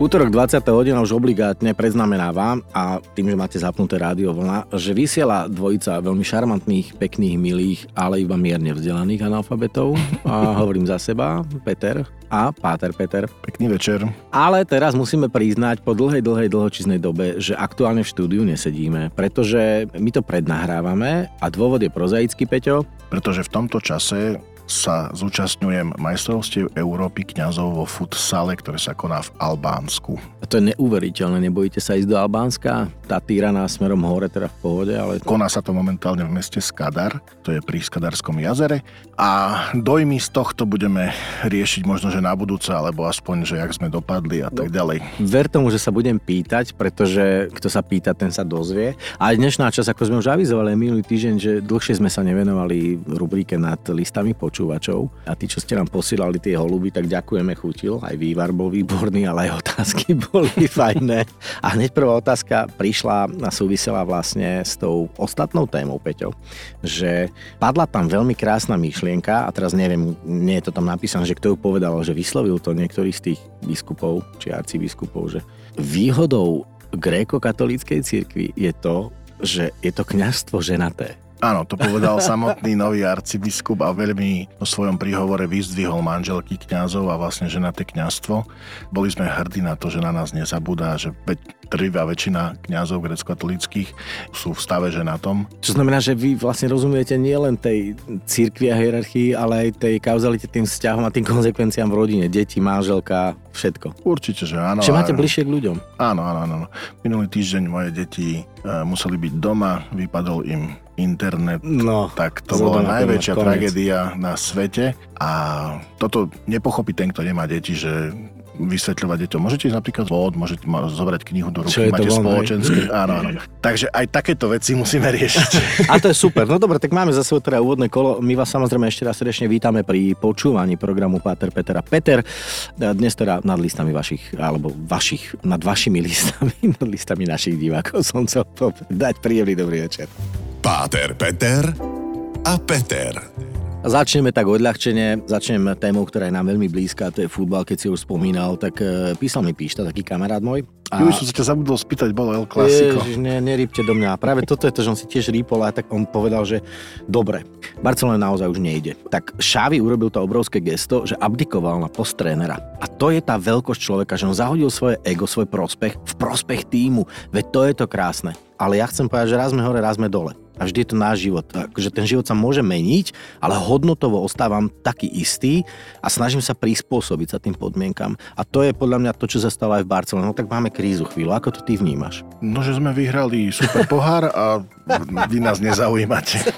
Útorok 20. hodina už obligátne predznamenáva a tým, že máte zapnuté rádio vlna, že vysiela dvojica veľmi šarmantných, pekných, milých, ale iba mierne vzdelaných analfabetov. A hovorím za seba, Peter a Páter Peter. Pekný večer. Ale teraz musíme priznať po dlhej, dlhej, dlhočiznej dobe, že aktuálne v štúdiu nesedíme, pretože my to prednahrávame a dôvod je prozaický, Peťo. Pretože v tomto čase sa zúčastňujem majstrovstiev Európy kňazov vo futsale, ktoré sa koná v Albánsku. A to je neuveriteľné, nebojíte sa ísť do Albánska? Tá týraná smerom hore, teda v pohode, ale... Koná sa to momentálne v meste Skadar, to je pri Skadarskom jazere a dojmy z tohto budeme riešiť možno, že na budúce, alebo aspoň, že jak sme dopadli a tak no, ďalej. Ver tomu, že sa budem pýtať, pretože kto sa pýta, ten sa dozvie. A dnešná čas, ako sme už avizovali minulý týždeň, že dlhšie sme sa nevenovali rubrike nad listami poču počúvačov. A tí, čo ste nám posielali tie holuby, tak ďakujeme, chutil. Aj vývar bol výborný, ale aj otázky boli fajné. A hneď prvá otázka prišla a súvisela vlastne s tou ostatnou témou, Peťo. Že padla tam veľmi krásna myšlienka a teraz neviem, nie je to tam napísané, že kto ju povedal, že vyslovil to niektorý z tých biskupov či arcibiskupov, že výhodou gréko-katolíckej cirkvi je to, že je to kňazstvo ženaté. Áno, to povedal samotný nový arcibiskup a veľmi vo svojom príhovore vyzdvihol manželky kňazov a vlastne ženaté kňazstvo. Boli sme hrdí na to, že na nás nezabúda, že trvá väčšina kňazov grecko-katolických sú v stave ženatom. Čo znamená, že vy vlastne rozumiete nielen tej cirkvi a hierarchii, ale aj tej kauzalite, tým vzťahom a tým konsekvenciám v rodine. Deti, manželka, všetko. Určite, že áno. Čiže máte bližšie k ľuďom. Áno, áno, áno. Minulý týždeň moje deti uh, museli byť doma, vypadol im internet, no, tak to bola najväčšia konec. tragédia na svete a toto nepochopí ten, kto nemá deti, že vysvetľovať deťom. Môžete ísť napríklad vod, môžete zobrať knihu do ruky, máte spoločenské. Áno, áno. Takže aj takéto veci musíme riešiť. A to je super. No dobre, tak máme za sebou teda úvodné kolo. My vás samozrejme ešte raz srdečne vítame pri počúvaní programu Páter Peter a Peter. Dnes teda nad listami vašich, alebo vašich, nad vašimi listami, nad listami našich divákov som chcel dať príjemný dobrý večer. Páter Peter a Peter. Začneme tak odľahčene, začnem témou, ktorá je nám veľmi blízka, to je futbal, keď si už spomínal, tak e, písal mi Píšta, taký kamarát môj. A... Už som sa ťa zabudol spýtať, bolo El Clasico. Ježiš, ne, nerýpte do mňa. Práve toto je to, že on si tiež rýpol a tak on povedal, že dobre, Barcelona naozaj už nejde. Tak Šávi urobil to obrovské gesto, že abdikoval na post trénera. A to je tá veľkosť človeka, že on zahodil svoje ego, svoj prospech v prospech týmu. Veď to je to krásne. Ale ja chcem povedať, že raz sme hore, raz sme dole a vždy je to náš život. Akože ten život sa môže meniť, ale hodnotovo ostávam taký istý a snažím sa prispôsobiť sa tým podmienkam. A to je podľa mňa to, čo sa stalo aj v Barcelone. No tak máme krízu chvíľu. Ako to ty vnímaš? No, že sme vyhrali super pohár a vy nás nezaujímate.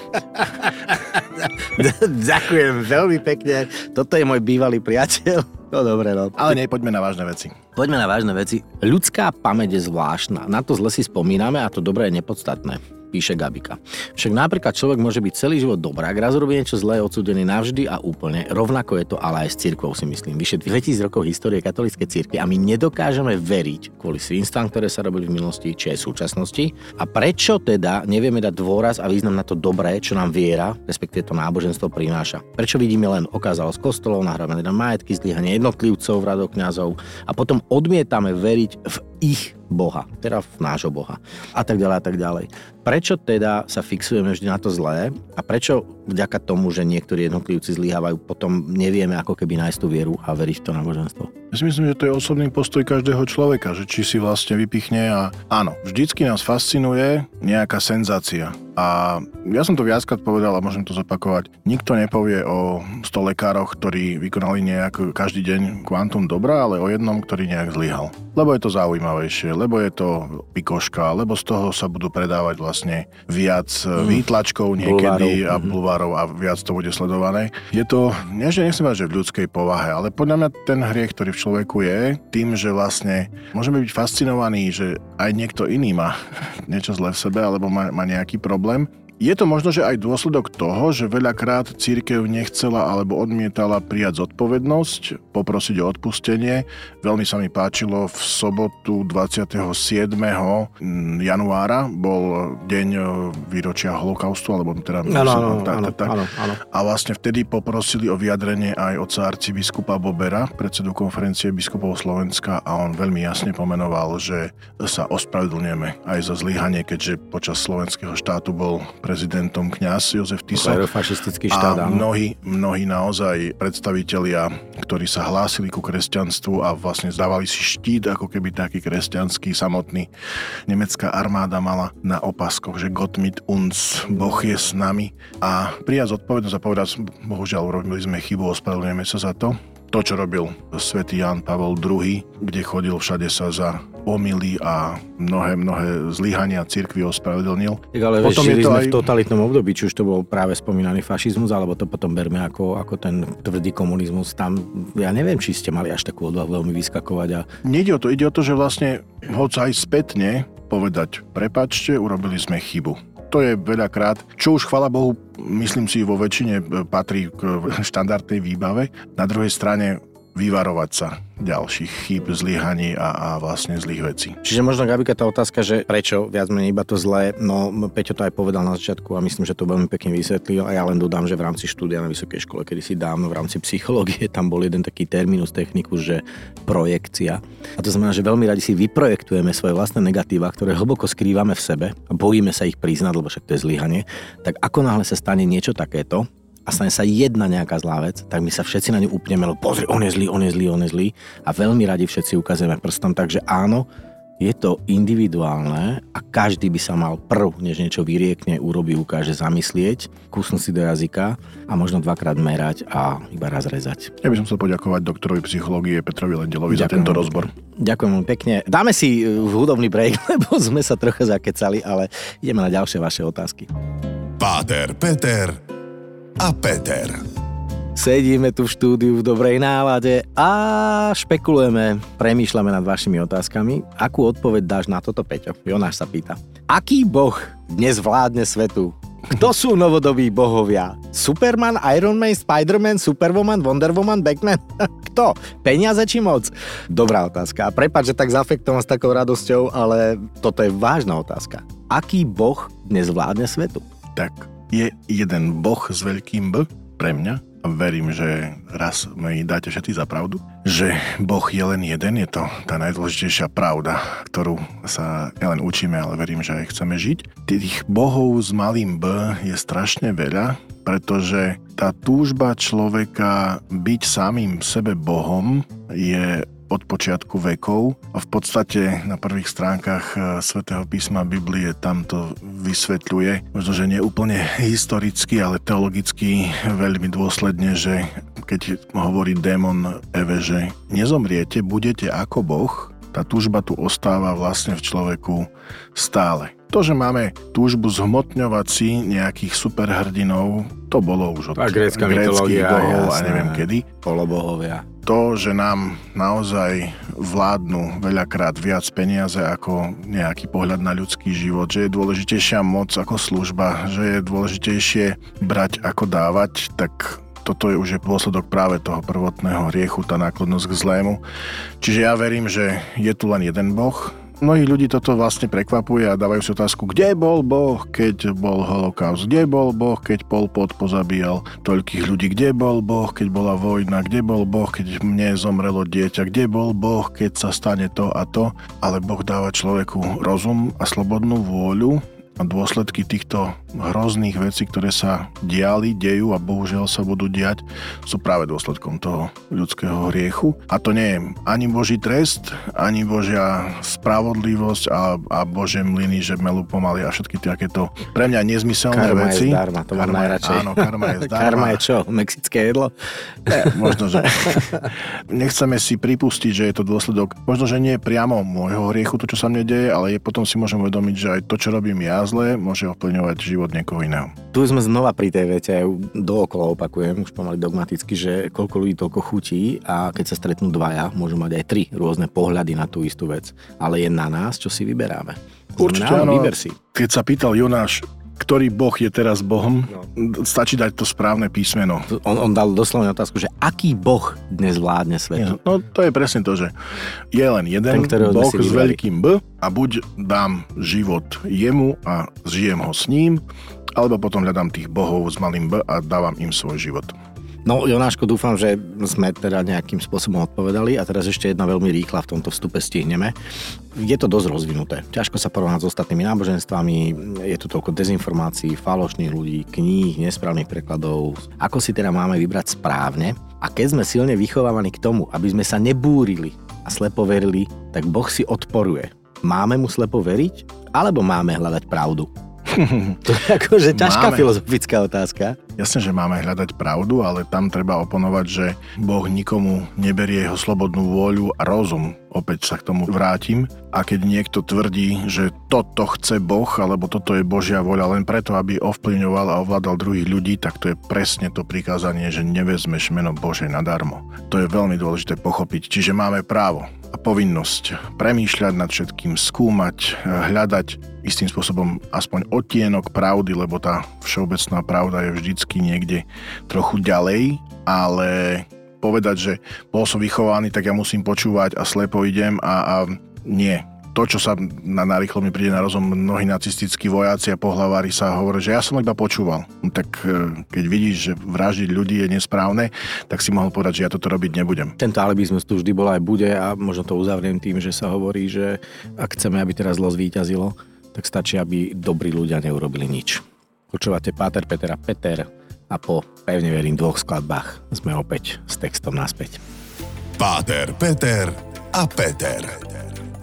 Ďakujem veľmi pekne. Toto je môj bývalý priateľ. No dobre, no. Ale nie, poďme na vážne veci. Poďme na vážne veci. Ľudská pamäť je zvláštna. Na to zle si spomíname a to dobré je nepodstatné píše Gabika. Však napríklad človek môže byť celý život dobrák, raz robí niečo zlé, odsudený navždy a úplne. Rovnako je to ale aj s cirkvou, si myslím. Vyše 2000 rokov histórie katolíckej cirkvi a my nedokážeme veriť kvôli svinstvám, ktoré sa robili v minulosti, či aj v súčasnosti. A prečo teda nevieme dať dôraz a význam na to dobré, čo nám viera, respektíve to náboženstvo prináša? Prečo vidíme len okázalo z kostolov, nahrávané na majetky, zlyhanie jednotlivcov v radoch kňazov a potom odmietame veriť v ich Boha, teda nášho Boha a tak ďalej a tak ďalej. Prečo teda sa fixujeme vždy na to zlé a prečo vďaka tomu, že niektorí jednotlivci zlyhávajú, potom nevieme ako keby nájsť tú vieru a veriť v to náboženstvo? Ja si myslím, že to je osobný postoj každého človeka, že či si vlastne vypichne a áno, vždycky nás fascinuje nejaká senzácia. A ja som to viackrát povedal a môžem to zopakovať. Nikto nepovie o 100 lekároch, ktorí vykonali nejak každý deň kvantum dobra, ale o jednom, ktorý nejak zlyhal. Lebo je to zaujímavejšie, lebo je to pikoška, lebo z toho sa budú predávať vlastne viac mm. výtlačkov niekedy bulvárov. a mhm. bulvárov a viac to bude sledované. Je to, nie že nechcem mať, že v ľudskej povahe, ale podľa mňa ten hriech, ktorý v človeku je, tým, že vlastne môžeme byť fascinovaní, že aj niekto iný má niečo zlé v sebe alebo má, má nejaký problém, Je to možno, že aj dôsledok toho, že veľakrát církev nechcela alebo odmietala prijať zodpovednosť, poprosiť o odpustenie. Veľmi sa mi páčilo v sobotu 27. januára bol deň výročia holokaustu, alebo teda... Áno, áno, áno. A vlastne vtedy poprosili o vyjadrenie aj oca arcibiskupa Bobera, predsedu konferencie biskupov Slovenska a on veľmi jasne pomenoval, že sa ospravedlňujeme aj za zlyhanie, keďže počas slovenského štátu bol prezidentom kňaz Jozef Tiso. fašistický štát, a mnohí, mnohí naozaj predstavitelia, ktorí sa hlásili ku kresťanstvu a vlastne zdávali si štít, ako keby taký kresťanský samotný. Nemecká armáda mala na opaskoch, že Gott mit uns, Boh je s nami a prijať zodpovednosť a povedať, bohužiaľ urobili sme chybu, ospravedlňujeme sa za to to, čo robil svätý Jan Pavel II, kde chodil všade sa za omily a mnohé, mnohé zlyhania cirkvi ospravedlnil. Tak ale potom je to aj... v totalitnom období, či už to bol práve spomínaný fašizmus, alebo to potom berme ako, ako ten tvrdý komunizmus. Tam, ja neviem, či ste mali až takú odvahu veľmi vyskakovať. A... Nejde o to, ide o to, že vlastne hoď aj spätne povedať, prepačte, urobili sme chybu to je veľakrát, čo už chvala Bohu, myslím si, vo väčšine e, patrí k štandardnej výbave. Na druhej strane vyvarovať sa ďalších chýb, zlyhaní a, a vlastne zlých vecí. Čiže možno, Gabika, tá otázka, že prečo viac menej iba to zlé, no Peťo to aj povedal na začiatku a myslím, že to veľmi pekne vysvetlil a ja len dodám, že v rámci štúdia na vysokej škole, kedy si dávno v rámci psychológie, tam bol jeden taký terminus technikus, že projekcia. A to znamená, že veľmi radi si vyprojektujeme svoje vlastné negatíva, ktoré hlboko skrývame v sebe a bojíme sa ich priznať, lebo však to je zlyhanie. Tak ako náhle sa stane niečo takéto, a stane sa jedna nejaká zlá vec, tak my sa všetci na ňu upneme, lebo pozri, on je zlý, on je zlý, on je zlý a veľmi radi všetci ukazujeme prstom, takže áno, je to individuálne a každý by sa mal prv, než niečo vyriekne, urobí, ukáže zamyslieť, kúsnuť si do jazyka a možno dvakrát merať a iba raz rezať. Ja by som chcel poďakovať doktorovi psychológie Petrovi Lendelovi Ďakujem. za tento rozbor. Ďakujem pekne. Dáme si uh, hudobný break, lebo sme sa trocha zakecali, ale ideme na ďalšie vaše otázky. Páter, Peter a Peter. Sedíme tu v štúdiu v dobrej nálade a špekulujeme, premýšľame nad vašimi otázkami. Akú odpoveď dáš na toto, Peťo? Jonáš sa pýta. Aký boh dnes vládne svetu? Kto sú novodobí bohovia? Superman, Iron Man, Spider-Man, Superwoman, Wonder Woman, Batman? Kto? Peniaze či moc? Dobrá otázka. Prepač, že tak zafektoval s takou radosťou, ale toto je vážna otázka. Aký boh dnes vládne svetu? Tak je jeden boh s veľkým B pre mňa a verím, že raz mi dáte všetci za pravdu, že Boh je len jeden, je to tá najdôležitejšia pravda, ktorú sa nielen učíme, ale verím, že aj chceme žiť. Tých bohov s malým B je strašne veľa, pretože tá túžba človeka byť samým sebe Bohom je od počiatku vekov a v podstate na prvých stránkach e, svätého písma Biblie tam to vysvetľuje, možno, že nie úplne historicky, ale teologicky veľmi dôsledne, že keď hovorí démon Eve, že nezomriete, budete ako Boh, tá túžba tu ostáva vlastne v človeku stále. To, že máme túžbu zhmotňovať si nejakých superhrdinov, to bolo už od gréckých bohov a neviem kedy. Polobohovia to, že nám naozaj vládnu veľakrát viac peniaze ako nejaký pohľad na ľudský život, že je dôležitejšia moc ako služba, že je dôležitejšie brať ako dávať, tak toto je už je dôsledok práve toho prvotného hriechu, tá náklonnosť k zlému. Čiže ja verím, že je tu len jeden Boh, mnohých ľudí toto vlastne prekvapuje a dávajú si otázku, kde bol Boh, keď bol holokaust, kde bol Boh, keď Pol Pot pozabíjal toľkých ľudí, kde bol Boh, keď bola vojna, kde bol Boh, keď mne zomrelo dieťa, kde bol Boh, keď sa stane to a to, ale Boh dáva človeku rozum a slobodnú vôľu a dôsledky týchto hrozných vecí, ktoré sa diali, dejú a bohužiaľ sa budú diať, sú práve dôsledkom toho ľudského hriechu. A to nie je ani Boží trest, ani Božia spravodlivosť a, a Bože mlyny, že melú pomaly a všetky takéto pre mňa nezmyselné karma veci. Je zdarma, to mám najradšej. Áno, karma je zdarma. karma je čo? Mexické jedlo? Ne, možno, že nechceme si pripustiť, že je to dôsledok, možno, že nie priamo môjho hriechu, to, čo sa mne deje, ale je, potom si môžem uvedomiť, že aj to, čo robím ja, zle, môže ovplyvňovať život niekoho iného. Tu sme znova pri tej vete, ja ju dookola opakujem, už pomaly dogmaticky, že koľko ľudí toľko chutí a keď sa stretnú dvaja, môžu mať aj tri rôzne pohľady na tú istú vec. Ale je na nás, čo si vyberáme. Určite áno. Vyber si. Keď sa pýtal Jonáš, ktorý boh je teraz bohom. No. Stačí dať to správne písmeno. On, on dal doslovne otázku, že aký boh dnes vládne svet? No to je presne to, že je len jeden Ten, boh s veľkým B a buď dám život jemu a žijem ho s ním, alebo potom hľadám tých bohov s malým B a dávam im svoj život. No Jonáško, dúfam, že sme teda nejakým spôsobom odpovedali a teraz ešte jedna veľmi rýchla v tomto vstupe stihneme. Je to dosť rozvinuté. Ťažko sa porovnať s ostatnými náboženstvami, je tu toľko dezinformácií, falošných ľudí, kníh, nesprávnych prekladov. Ako si teda máme vybrať správne? A keď sme silne vychovávaní k tomu, aby sme sa nebúrili a slepo verili, tak Boh si odporuje. Máme mu slepo veriť? Alebo máme hľadať pravdu? to je akože ťažká máme. filozofická otázka. Jasne, že máme hľadať pravdu, ale tam treba oponovať, že Boh nikomu neberie jeho slobodnú vôľu a rozum. Opäť sa k tomu vrátim. A keď niekto tvrdí, že toto chce Boh, alebo toto je Božia voľa len preto, aby ovplyvňoval a ovládal druhých ľudí, tak to je presne to prikázanie, že nevezmeš meno Bože nadarmo. To je veľmi dôležité pochopiť. Čiže máme právo a povinnosť premýšľať nad všetkým, skúmať, hľadať istým spôsobom aspoň odtienok pravdy, lebo tá všeobecná pravda je vždycky niekde trochu ďalej, ale povedať, že bol som vychovaný, tak ja musím počúvať a slepo idem a, a nie to, čo sa na narýchlo mi príde na rozum, mnohí nacistickí vojaci a pohlavári sa hovorí, že ja som iba počúval. No, tak e, keď vidíš, že vraždiť ľudí je nesprávne, tak si mohol povedať, že ja toto robiť nebudem. Tento alibizmus tu vždy bol aj bude a možno to uzavriem tým, že sa hovorí, že ak chceme, aby teraz zlo zvíťazilo, tak stačí, aby dobrí ľudia neurobili nič. Počúvate Páter, Peter a Peter a po, pevne verím, dvoch skladbách sme opäť s textom naspäť. Páter, Peter a Peter.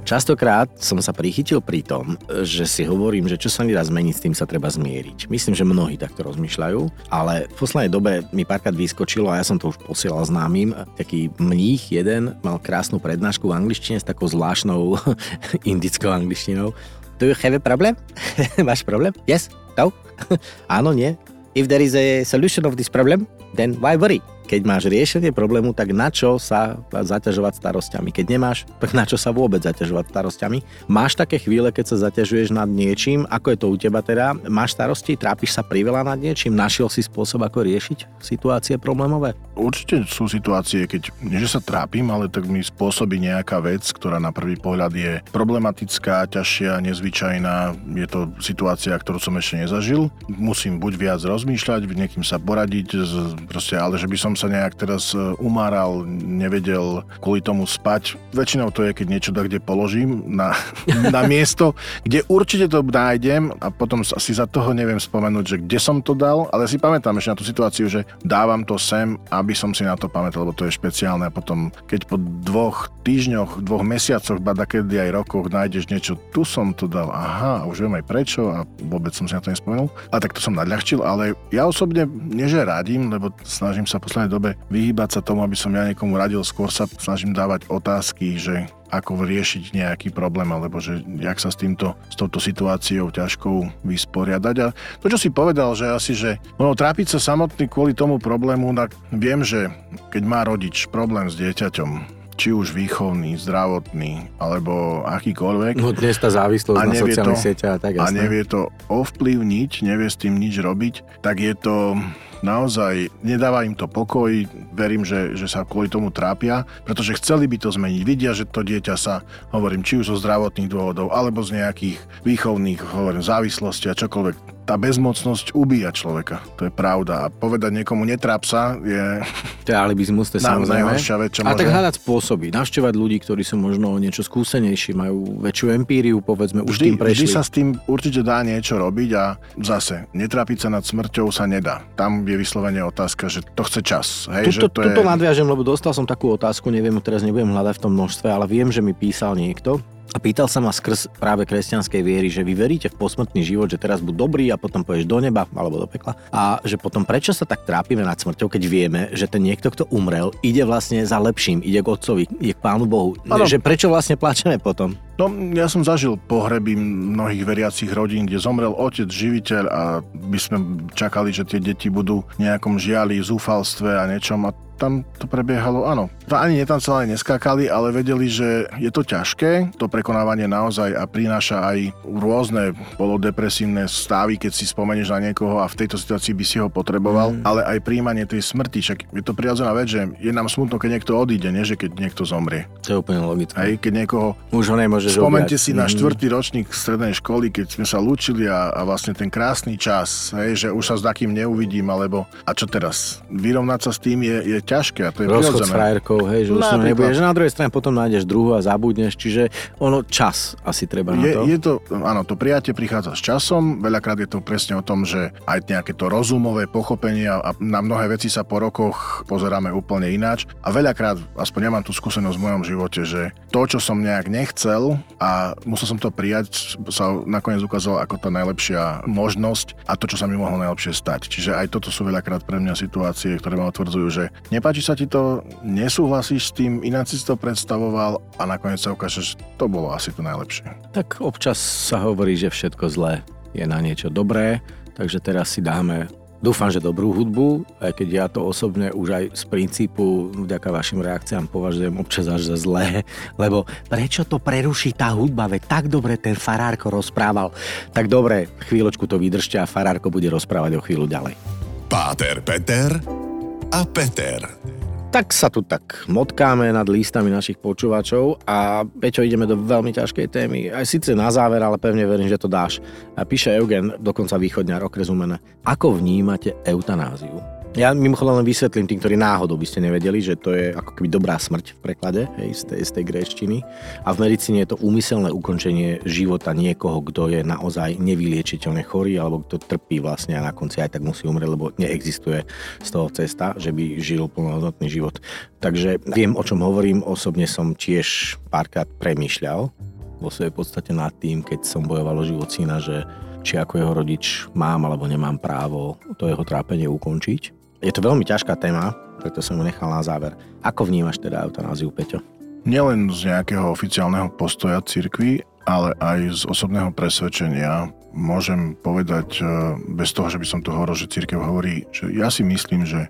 Častokrát som sa prichytil pri tom, že si hovorím, že čo sa nedá zmeniť, s tým sa treba zmieriť. Myslím, že mnohí takto rozmýšľajú, ale v poslednej dobe mi párkrát vyskočilo a ja som to už posielal známym. Taký mních jeden mal krásnu prednášku v angličtine s takou zvláštnou indickou angličtinou. Do you have a problem? Máš problém? Yes? No? Áno, nie? If there is a solution of this problem, then why worry? Keď máš riešenie problému, tak na čo sa zaťažovať starosťami? Keď nemáš, tak na čo sa vôbec zaťažovať starosťami? Máš také chvíle, keď sa zaťažuješ nad niečím, ako je to u teba teda? Máš starosti, trápiš sa priveľa nad niečím? Našiel si spôsob, ako riešiť situácie problémové? Určite sú situácie, keď nie že sa trápim, ale tak mi spôsobí nejaká vec, ktorá na prvý pohľad je problematická, ťažšia, nezvyčajná. Je to situácia, ktorú som ešte nezažil. Musím buď viac rozmýšľať, niekým sa poradiť, proste, ale že by som sa nejak teraz e, umáral, nevedel kvôli tomu spať. Väčšinou to je, keď niečo da kde položím na, na miesto, kde určite to nájdem a potom si za toho neviem spomenúť, že kde som to dal, ale si pamätám ešte na tú situáciu, že dávam to sem, aby som si na to pamätal, lebo to je špeciálne a potom, keď po dvoch týždňoch, dvoch mesiacoch, ba kedy aj rokoch nájdeš niečo, tu som to dal, aha, už viem aj prečo a vôbec som si na to nespomenul. A tak to som nadľahčil, ale ja osobne nie, že radím, lebo snažím sa posledné dobe vyhýbať sa tomu, aby som ja niekomu radil, skôr sa snažím dávať otázky, že ako riešiť nejaký problém, alebo že jak sa s týmto, s touto situáciou ťažkou vysporiadať. A to, čo si povedal, že asi, že no, trápiť sa samotný kvôli tomu problému, tak viem, že keď má rodič problém s dieťaťom, či už výchovný, zdravotný, alebo akýkoľvek. No dnes tá závislosť na sociálnych sieťach a tak. Jasné. A nevie to ovplyvniť, nevie s tým nič robiť, tak je to naozaj nedáva im to pokoj, verím, že, že sa kvôli tomu trápia, pretože chceli by to zmeniť. Vidia, že to dieťa sa, hovorím, či už zo zdravotných dôvodov, alebo z nejakých výchovných, hovorím, závislosti a čokoľvek tá bezmocnosť ubíja človeka. To je pravda. A povedať niekomu netráp sa je... To je alibizmus, to je samozrejme. Vec, čo a môže... tak hľadať spôsoby. Navštevať ľudí, ktorí sú možno niečo skúsenejší, majú väčšiu empíriu, povedzme, už vždy, tým prešli. Vždy sa s tým určite dá niečo robiť a zase, netrápiť sa nad smrťou sa nedá. Tam je vyslovene otázka, že to chce čas. Hej, tuto, že to tuto je... nadviažem, lebo dostal som takú otázku, neviem, teraz nebudem hľadať v tom množstve, ale viem, že mi písal niekto, a pýtal sa ma skrz práve kresťanskej viery, že vy veríte v posmrtný život, že teraz buď dobrý a potom pôjdeš do neba alebo do pekla. A že potom prečo sa tak trápime nad smrťou, keď vieme, že ten niekto, kto umrel, ide vlastne za lepším, ide k otcovi, ide k Pánu Bohu. Ano. Že prečo vlastne plačeme potom? No, ja som zažil pohreby mnohých veriacich rodín, kde zomrel otec, živiteľ a by sme čakali, že tie deti budú nejakom žiali, zúfalstve a niečom a tam to prebiehalo, áno. Ani netancovali, neskákali, ale vedeli, že je to ťažké, to prekonávanie naozaj a prináša aj rôzne polodepresívne stavy, keď si spomenieš na niekoho a v tejto situácii by si ho potreboval, mm. ale aj príjmanie tej smrti, však je to prirodzená vec, že je nám smutno, keď niekto odíde, nie že keď niekto zomrie. To je úplne logické. Aj keď niekoho... Už ho nemôžeš Spomente si na mhm. štvrtý ročník strednej školy, keď sme sa lúčili a, a vlastne ten krásny čas, hej, že už sa s takým neuvidím, alebo a čo teraz? Vyrovnať sa s tým je, je ťažké a to je Rozchod s frajerkou, hej, že už no, nebudeš, na druhej strane potom nájdeš druhú a zabudneš, čiže ono čas asi treba je, na to. Je to, áno, to prijatie prichádza s časom, veľakrát je to presne o tom, že aj nejaké to rozumové pochopenie a na mnohé veci sa po rokoch pozeráme úplne ináč. A veľakrát, aspoň ja mám tú skúsenosť v mojom živote, že to, čo som nejak nechcel a musel som to prijať, sa nakoniec ukázalo ako tá najlepšia možnosť a to, čo sa mi mohlo najlepšie stať. Čiže aj toto sú veľakrát pre mňa situácie, ktoré ma otvrdzujú, že nepáči sa ti to, nesúhlasíš s tým, ináč si to predstavoval a nakoniec sa ukáže, že to bolo asi to najlepšie. Tak občas sa hovorí, že všetko zlé je na niečo dobré, takže teraz si dáme Dúfam, že dobrú hudbu, aj keď ja to osobne už aj z princípu vďaka vašim reakciám považujem občas až za zlé, lebo prečo to preruší tá hudba, veď tak dobre ten Farárko rozprával. Tak dobre, chvíľočku to vydržte a Farárko bude rozprávať o chvíľu ďalej. Páter Peter a Peter. Tak sa tu tak motkáme nad lístami našich počúvačov a Peťo, ideme do veľmi ťažkej témy. Aj síce na záver, ale pevne verím, že to dáš. Píše Eugen, dokonca východňar, okrezumené. Ako vnímate eutanáziu? Ja mimochodom len vysvetlím tým, ktorí náhodou by ste nevedeli, že to je ako keby dobrá smrť v preklade hej, z, tej, z tej gréštiny. A v medicíne je to úmyselné ukončenie života niekoho, kto je naozaj nevyliečiteľne chorý alebo kto trpí vlastne a na konci aj tak musí umrieť, lebo neexistuje z toho cesta, že by žil plnohodnotný život. Takže viem, o čom hovorím. Osobne som tiež párkrát premýšľal vo svojej podstate nad tým, keď som bojoval o život syna, že či ako jeho rodič mám alebo nemám právo to jeho trápenie ukončiť. Je to veľmi ťažká téma, preto som ju nechal na záver. Ako vnímaš teda eutanáziu, Peťo? Nielen z nejakého oficiálneho postoja cirkvi, ale aj z osobného presvedčenia môžem povedať, e, bez toho, že by som to hovoril, že církev hovorí, že ja si myslím, že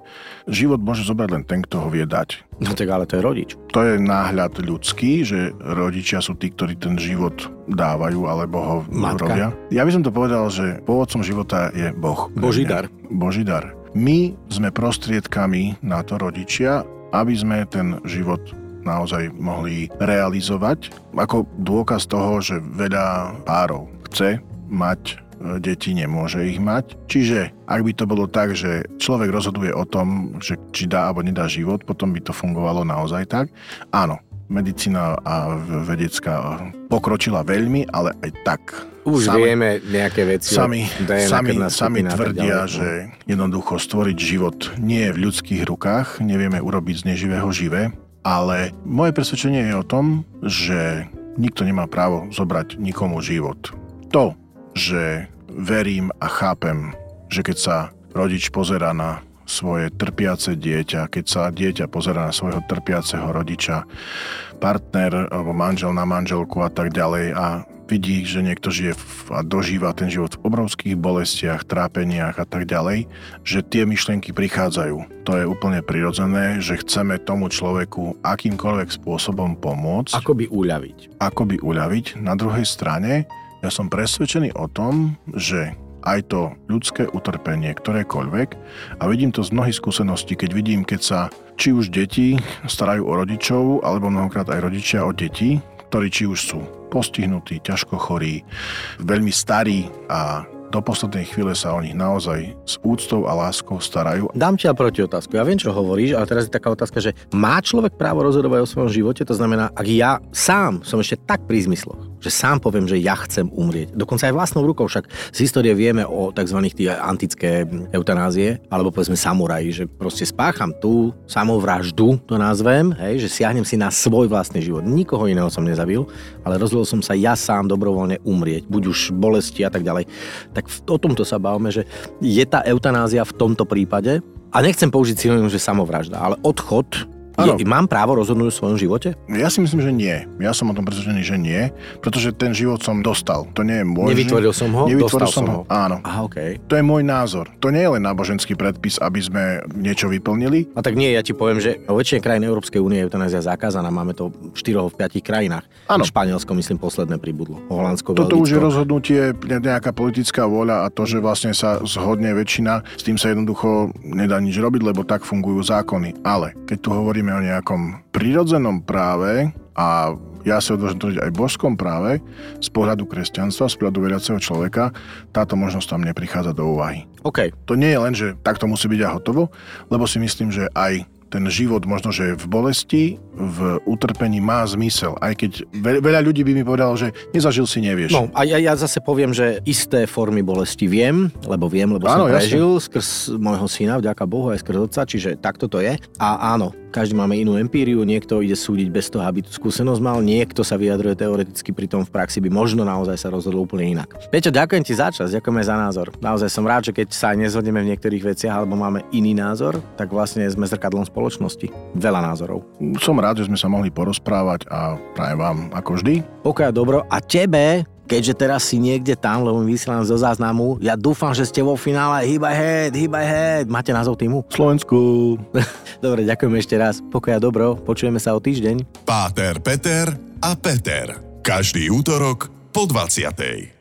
život môže zobrať len ten, kto ho vie dať. No tak ale to je rodič. To je náhľad ľudský, že rodičia sú tí, ktorí ten život dávajú alebo ho Matka. robia. Ja by som to povedal, že pôvodcom života je Boh. Boží dar. Boží dar. My sme prostriedkami na to rodičia, aby sme ten život naozaj mohli realizovať ako dôkaz toho, že veľa párov chce mať e, deti nemôže ich mať. Čiže ak by to bolo tak, že človek rozhoduje o tom, že či dá alebo nedá život, potom by to fungovalo naozaj tak. Áno, medicína a vedecká pokročila veľmi, ale aj tak už sami, vieme nejaké veci. Sami, sami, sami tvrdia, ďalej. že jednoducho stvoriť život nie je v ľudských rukách, nevieme urobiť z neživého živé, ale moje presvedčenie je o tom, že nikto nemá právo zobrať nikomu život. To, že verím a chápem, že keď sa rodič pozera na svoje trpiace dieťa, keď sa dieťa pozera na svojho trpiaceho rodiča, partner alebo manžel na manželku a tak ďalej a vidí, že niekto žije a dožíva ten život v obrovských bolestiach, trápeniach a tak ďalej, že tie myšlienky prichádzajú. To je úplne prirodzené, že chceme tomu človeku akýmkoľvek spôsobom pomôcť. Ako by uľaviť. Ako by uľaviť. Na druhej strane, ja som presvedčený o tom, že aj to ľudské utrpenie, ktorékoľvek. A vidím to z mnohých skúseností, keď vidím, keď sa či už deti starajú o rodičov, alebo mnohokrát aj rodičia o deti, ktorí či už sú postihnutí, ťažko chorí, veľmi starí a do poslednej chvíle sa o nich naozaj s úctou a láskou starajú. Dám ti proti otázku. Ja viem, čo hovoríš, ale teraz je taká otázka, že má človek právo rozhodovať o svojom živote? To znamená, ak ja sám som ešte tak pri zmysloch, že sám poviem, že ja chcem umrieť. Dokonca aj vlastnou rukou, však z histórie vieme o tzv. antické eutanázie, alebo povedzme samuraji, že proste spácham tú samovraždu, to nazvem, hej, že siahnem si na svoj vlastný život. Nikoho iného som nezabil, ale rozhodol som sa ja sám dobrovoľne umrieť, buď už bolesti a tak ďalej. Tak o tomto sa bavme, že je tá eutanázia v tomto prípade, a nechcem použiť synonym, že samovražda, ale odchod Je, mám právo rozhodnúť v svojom živote? Ja si myslím, že nie. Ja som o tom presvedčený, že nie, pretože ten život som dostal. To nie je môj Nevytvoril som ho, Nevytvoril dostal som som ho. Áno. Aha, okej. To je môj názor. To nie je len náboženský predpis, aby sme niečo vyplnili. A tak nie, ja ti poviem, že vo väčšine krajín Európskej únie je eutanázia zakázaná. Máme to v 4 v 5 krajinách. Áno. Španielsko, myslím, posledné pribudlo. Holandsko, Toto už je Belgicko. rozhodnutie, ne- nejaká politická vôľa a to, že vlastne sa zhodne väčšina, s tým sa jednoducho nedá nič robiť, lebo tak fungujú zákony. Ale keď tu hovoríme o nejakom prirodzenom práve a ja si odvážim tvrdiť aj božskom práve, z pohľadu kresťanstva, z pohľadu veriaceho človeka, táto možnosť tam neprichádza do úvahy. OK, To nie je len, že takto musí byť a hotovo, lebo si myslím, že aj ten život možno, že v bolesti, v utrpení má zmysel. Aj keď ve- veľa ľudí by mi povedalo, že nezažil si, nevieš. No a ja, ja zase poviem, že isté formy bolesti viem, lebo viem, lebo Áno, som jasne. prežil skrz môjho syna, vďaka Bohu aj skrz otca, čiže takto to je. A áno, každý máme inú empíriu, niekto ide súdiť bez toho, aby tú skúsenosť mal, niekto sa vyjadruje teoreticky, pritom v praxi by možno naozaj sa rozhodol úplne inak. Peťo, ďakujem ti za čas, ďakujem aj za názor. Naozaj som rád, že keď sa aj nezhodneme v niektorých veciach alebo máme iný názor, tak vlastne sme zrkadlom spoločnosti. Veľa názorov. Som rád, že sme sa mohli porozprávať a prajem vám ako vždy. Pokoj a dobro. A tebe, keďže teraz si niekde tam, lebo my vysielam zo záznamu, ja dúfam, že ste vo finále hýbaj head, hýbaj head. Máte názov týmu? Slovensku. Dobre, ďakujem ešte raz. Pokoj a dobro. Počujeme sa o týždeň. Páter, Peter a Peter. Každý útorok po 20.